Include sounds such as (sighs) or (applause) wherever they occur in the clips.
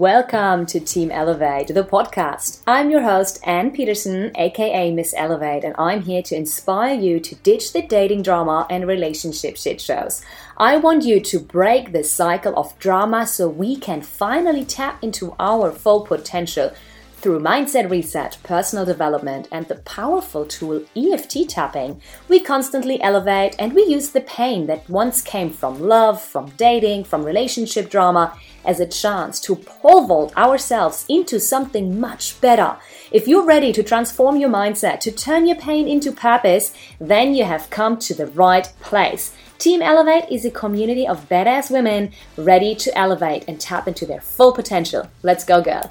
Welcome to Team Ellavate, the podcast. I'm your host, Ann Peterson, aka Miss Ellavate, and I'm here to inspire you to ditch the dating drama and relationship shit shows. I want you to break the cycle of drama so we can finally tap into our full potential through mindset reset, personal development, and the powerful tool EFT tapping, we constantly elevate and we use the pain that once came from love, from dating, from relationship drama as a chance to pole vault ourselves into something much better. If you're ready to transform your mindset, to turn your pain into purpose, then you have come to the right place. Team Ellavate is a community of badass women ready to elevate and tap into their full potential. Let's go, girl.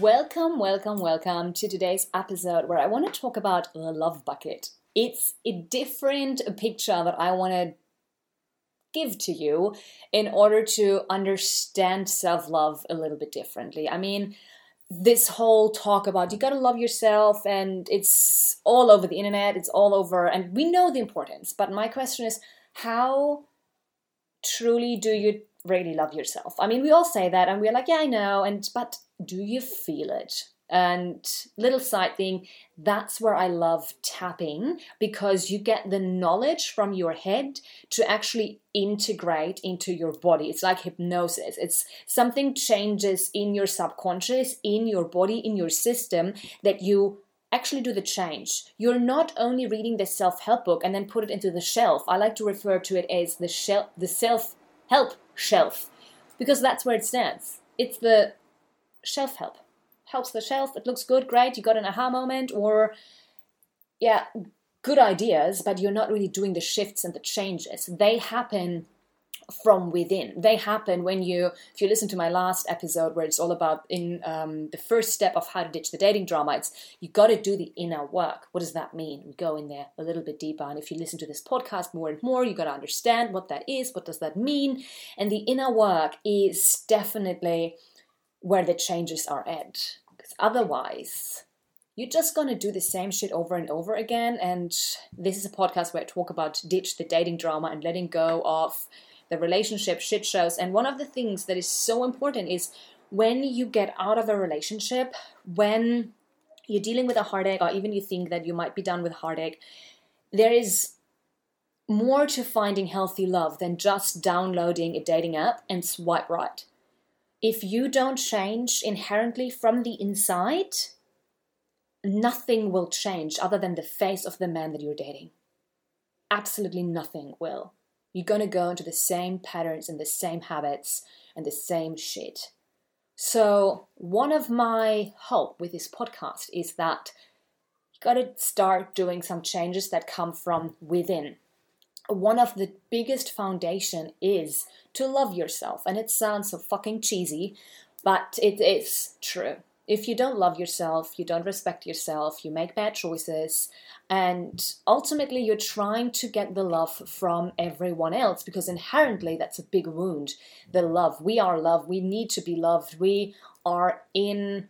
Welcome, welcome, welcome to today's episode where I want to talk about the love bucket. It's a different picture that I want to give to you in order to understand self love a little bit differently. I mean, this whole talk about you gotta love yourself and it's all over the internet, it's all over, and we know the importance. But my question is, how truly do you really love yourself? I mean, we all say that and we're like, yeah, I know, and but do you feel it? And little side thing, that's where I love tapping because you get the knowledge from your head to actually integrate into your body. It's like hypnosis. It's something changes in your subconscious, in your body, in your system that you actually do the change. You're not only reading the self-help book and then put it into the shelf. I like to refer to it as the shelf the self-help shelf because that's where it stands. It's the shelf help. Helps the shelf, it looks good, great, you got an aha moment, or yeah, good ideas, but you're not really doing the shifts and the changes. They happen from within. They happen when you, if you listen to my last episode where it's all about in um, the first step of how to ditch the dating drama, it's you got to do the inner work. What does that mean? We go in there a little bit deeper, and if you listen to this podcast more and more, you got to understand what that is. What does that mean? And the inner work is definitely where the changes are at. Because otherwise, you're just going to do the same shit over and over again. And this is a podcast where I talk about ditch the dating drama and letting go of the relationship shit shows. And one of the things that is so important is when you get out of a relationship, when you're dealing with a heartache, or even you think that you might be done with heartache, there is more to finding healthy love than just downloading a dating app and swipe right if you don't change inherently from the inside, nothing will change other than the face of the man that you're dating. Absolutely nothing will. You're going to go into the same patterns and the same habits and the same shit. So, one of my hope with this podcast is that you got to start doing some changes that come from within one of the biggest foundation is to love yourself. And it sounds so fucking cheesy but it is true. If you don't love yourself you don't respect yourself you make bad choices and ultimately you're trying to get the love from everyone else because inherently that's a big wound. The love we are love we need to be loved. We are in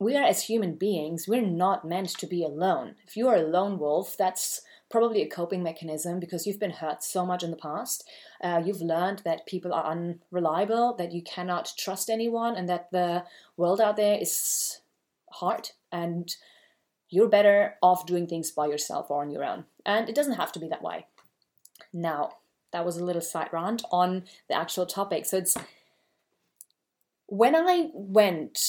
we are as human beings we're not meant to be alone. If you are a lone wolf that's probably a coping mechanism because you've been hurt so much in the past. Uh, you've learned that people are unreliable, that you cannot trust anyone, and that the world out there is hard and you're better off doing things by yourself or on your own. And it doesn't have to be that way. Now, that was a little side rant on the actual topic. So it's when I went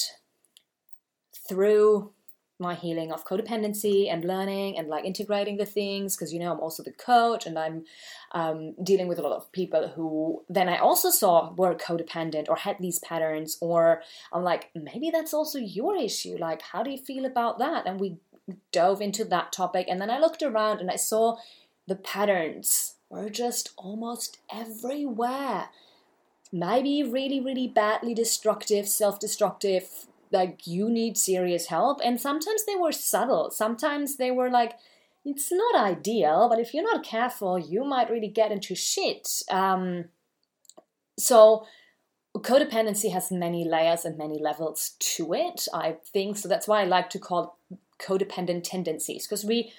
through my healing of codependency and learning and like integrating the things because you know i'm also the coach and i'm um, dealing with a lot of people who then i also saw were codependent or had these patterns or i'm like maybe that's also your issue. Like how do you feel about that? And we dove into that topic and then i looked around and i saw the patterns were just almost everywhere. Maybe really really badly destructive self-destructive like you need serious help. And sometimes they were subtle. Sometimes they were like it's not ideal but if you're not careful you might really get into shit. Um, so codependency has many layers and many levels to it i think. So that's why i like to call codependent tendencies because we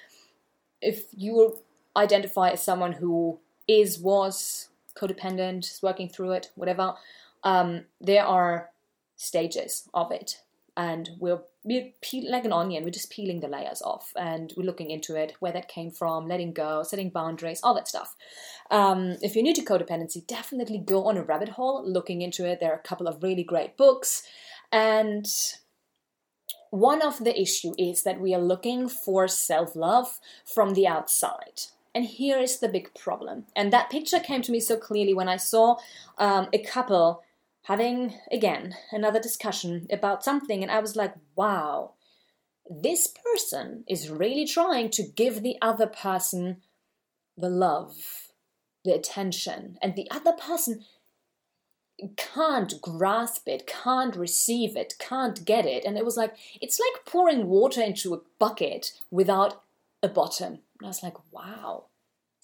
if you identify as someone who is was codependent, is working through it, whatever. Um, there are stages of it, and we're we're peel, like an onion. We're just peeling the layers off, and we're looking into it, where that came from, letting go, setting boundaries, all that stuff. Um, if you're new to codependency, definitely go on a rabbit hole looking into it. There are a couple of really great books, and one of the issue is that we are looking for self-love from the outside and here is the big problem and that picture came to me so clearly when i saw um, a couple having again another discussion about something and i was like wow this person is really trying to give the other person the love the attention and the other person can't grasp it, can't receive it, can't get it. And it was like, it's like pouring water into a bucket without a bottom. And I was like, wow.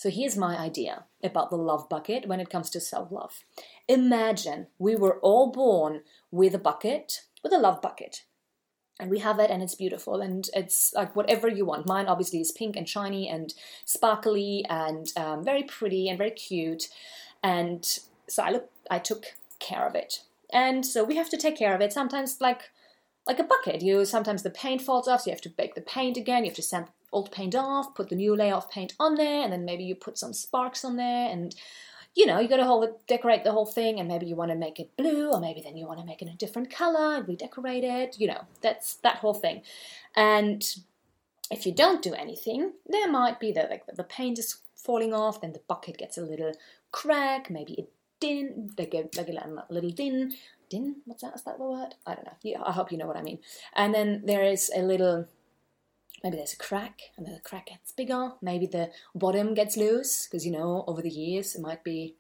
So here's my idea about the love bucket when it comes to self love. Imagine we were all born with a bucket, with a love bucket. And we have it, and it's beautiful, and it's like whatever you want. Mine obviously is pink and shiny and sparkly and um, very pretty and very cute. And so I look, I took care of it. And so we have to take care of it. Sometimes like like a bucket. You sometimes the paint falls off, so you have to bake the paint again. You have to sand old paint off, put the new layer of paint on there, and then maybe you put some sparks on there, and you know you got to hold it, decorate the whole thing, and maybe you want to make it blue, or maybe then you want to make it a different color and redecorate it. You know that's that whole thing, and if you don't do anything, there might be that like the paint is falling off, then the bucket gets a little crack, maybe it din, like a, like a little din, din, what's that, is that the word? I don't know, yeah, I hope you know what I mean. And then there is a little, maybe there's a crack, and the crack gets bigger, maybe the bottom gets loose, because you know, over the years, it might be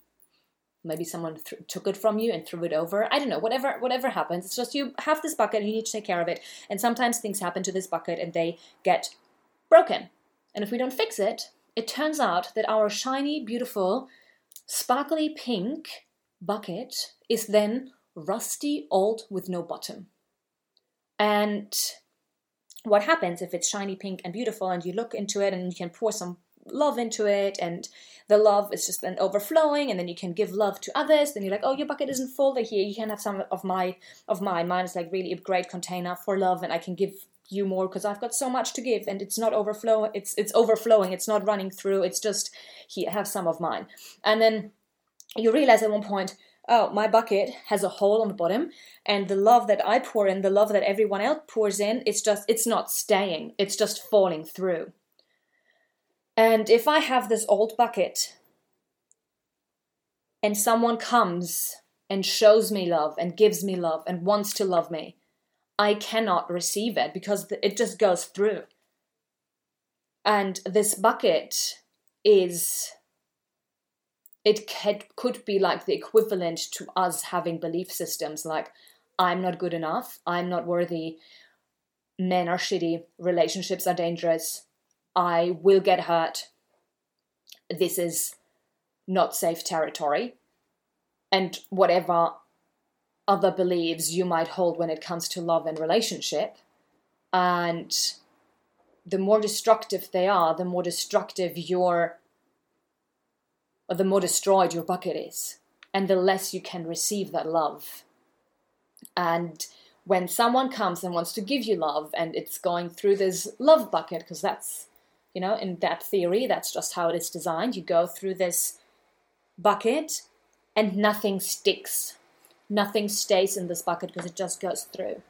maybe someone th- took it from you and threw it over. I don't know whatever whatever happens it's just you have this bucket and you need to take care of it. And sometimes things happen to this bucket and they get broken. And if we don't fix it it turns out that our shiny beautiful Sparkly pink bucket is then rusty old with no bottom. And what happens if it's shiny pink and beautiful and you look into it and you can pour some love into it and the love is just then overflowing and then you can give love to others then you're like oh your bucket isn't full They here you can have some of my of mine. Mine is like really a great container for love and i can give you more because i've got so much to give and it's not overflowing it's it's overflowing it's not running through it's just here have some of mine. And then you realize at one point oh my bucket has a hole on the bottom and the love that i pour in the love that everyone else pours in it's just it's not staying. It's just falling through. And if i have this old bucket and someone comes and shows me love and gives me love and wants to love me i cannot receive it because it just goes through. And this bucket is it could be like the equivalent to us having belief systems like i'm not good enough. I'm not worthy. Men are shitty. Relationships are dangerous. I will get hurt. This is not safe territory. And whatever other beliefs you might hold when it comes to love and relationship and the more destructive they are the more destructive your the more destroyed your bucket is, and the less you can receive that love. And when someone comes and wants to give you love, and it's going through this love bucket, because that's, you know, in that theory, that's just how it is designed. You go through this bucket, and nothing sticks. Nothing stays in this bucket because it just goes through.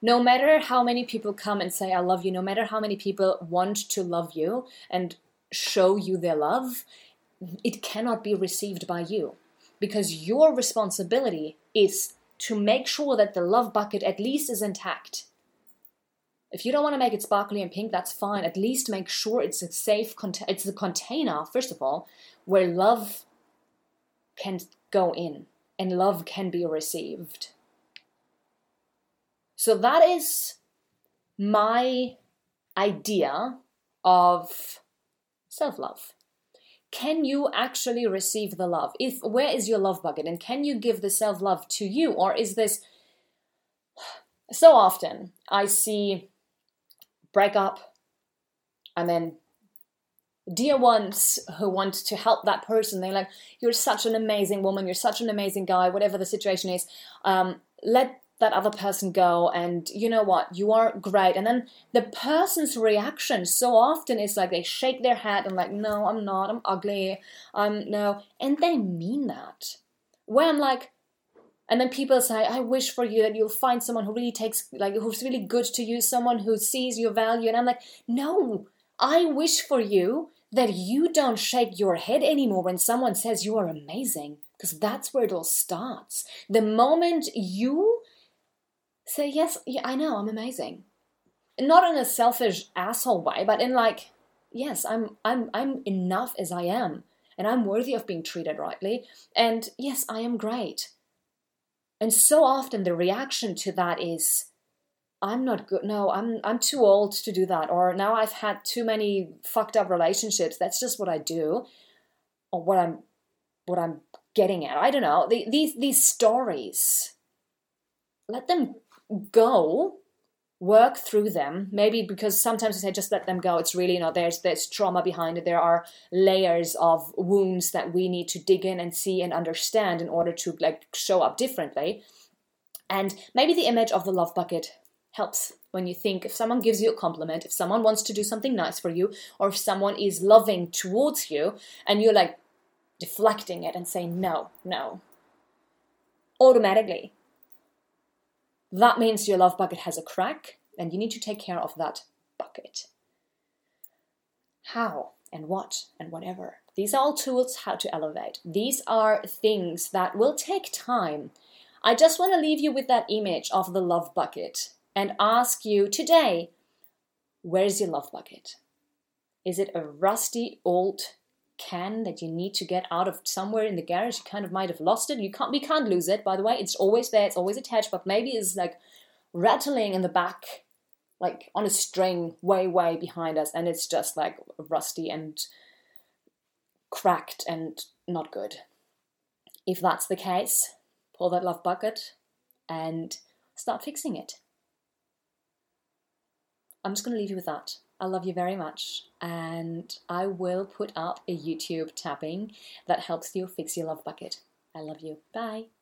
No matter how many people come and say, I love you, no matter how many people want to love you and show you their love, it cannot be received by you because your responsibility is to make sure that the love bucket at least is intact. If you don't want to make it sparkly and pink, that's fine. At least make sure it's a safe, it's a container, first of all, where love can go in and love can be received. So that is my idea of self love can you actually receive the love if where is your love bucket and can you give the self love to you or is this (sighs) so often i see break up and then dear ones who want to help that person. They're like, "You're such an amazing woman. You're such an amazing guy. Whatever the situation is, um, let that other person go and you know what you are great. And then the person's reaction so often is like they shake their head and like no i'm not. I'm ugly. I'm no. And they mean that. Where i'm like and then people say i wish for you that you'll find someone who really takes like who's really good to you someone who sees your value. And i'm like no. I wish for you that you don't shake your head anymore when someone says you are amazing. Because that's where it all starts. The moment you say yes yeah, i know i'm amazing. Not in a selfish asshole way but in like yes i'm i'm i'm enough as i am and i'm worthy of being treated rightly and yes i am great. And so often the reaction to that is i'm not good no i'm i'm too old to do that or now i've had too many fucked up relationships that's just what i do or what i'm what i'm getting at. I don't know the, these these stories let them go work through them. Maybe because sometimes you say just let them go. It's really you know there's there's trauma behind it. There are layers of wounds that we need to dig in and see and understand in order to like show up differently. And maybe the image of the love bucket helps when you think if someone gives you a compliment if someone wants to do something nice for you or if someone is loving towards you and you're like deflecting it and saying no no automatically that means your love bucket has a crack and you need to take care of that bucket. How and what and whatever. These are all tools how to elevate. These are things that will take time. I just want to leave you with that image of the love bucket and ask you today where's your love bucket? Is it a rusty old can that you need to get out of somewhere in the garage. You kind of might have lost it. You can't we can't lose it, by the way. It's always there, it's always attached, but maybe it's like rattling in the back, like on a string way, way behind us, and it's just like rusty and cracked and not good. If that's the case, pull that love bucket and start fixing it. I'm just going to leave you with that. I love you very much, and I will put up a YouTube tapping that helps you fix your love bucket. I love you. Bye.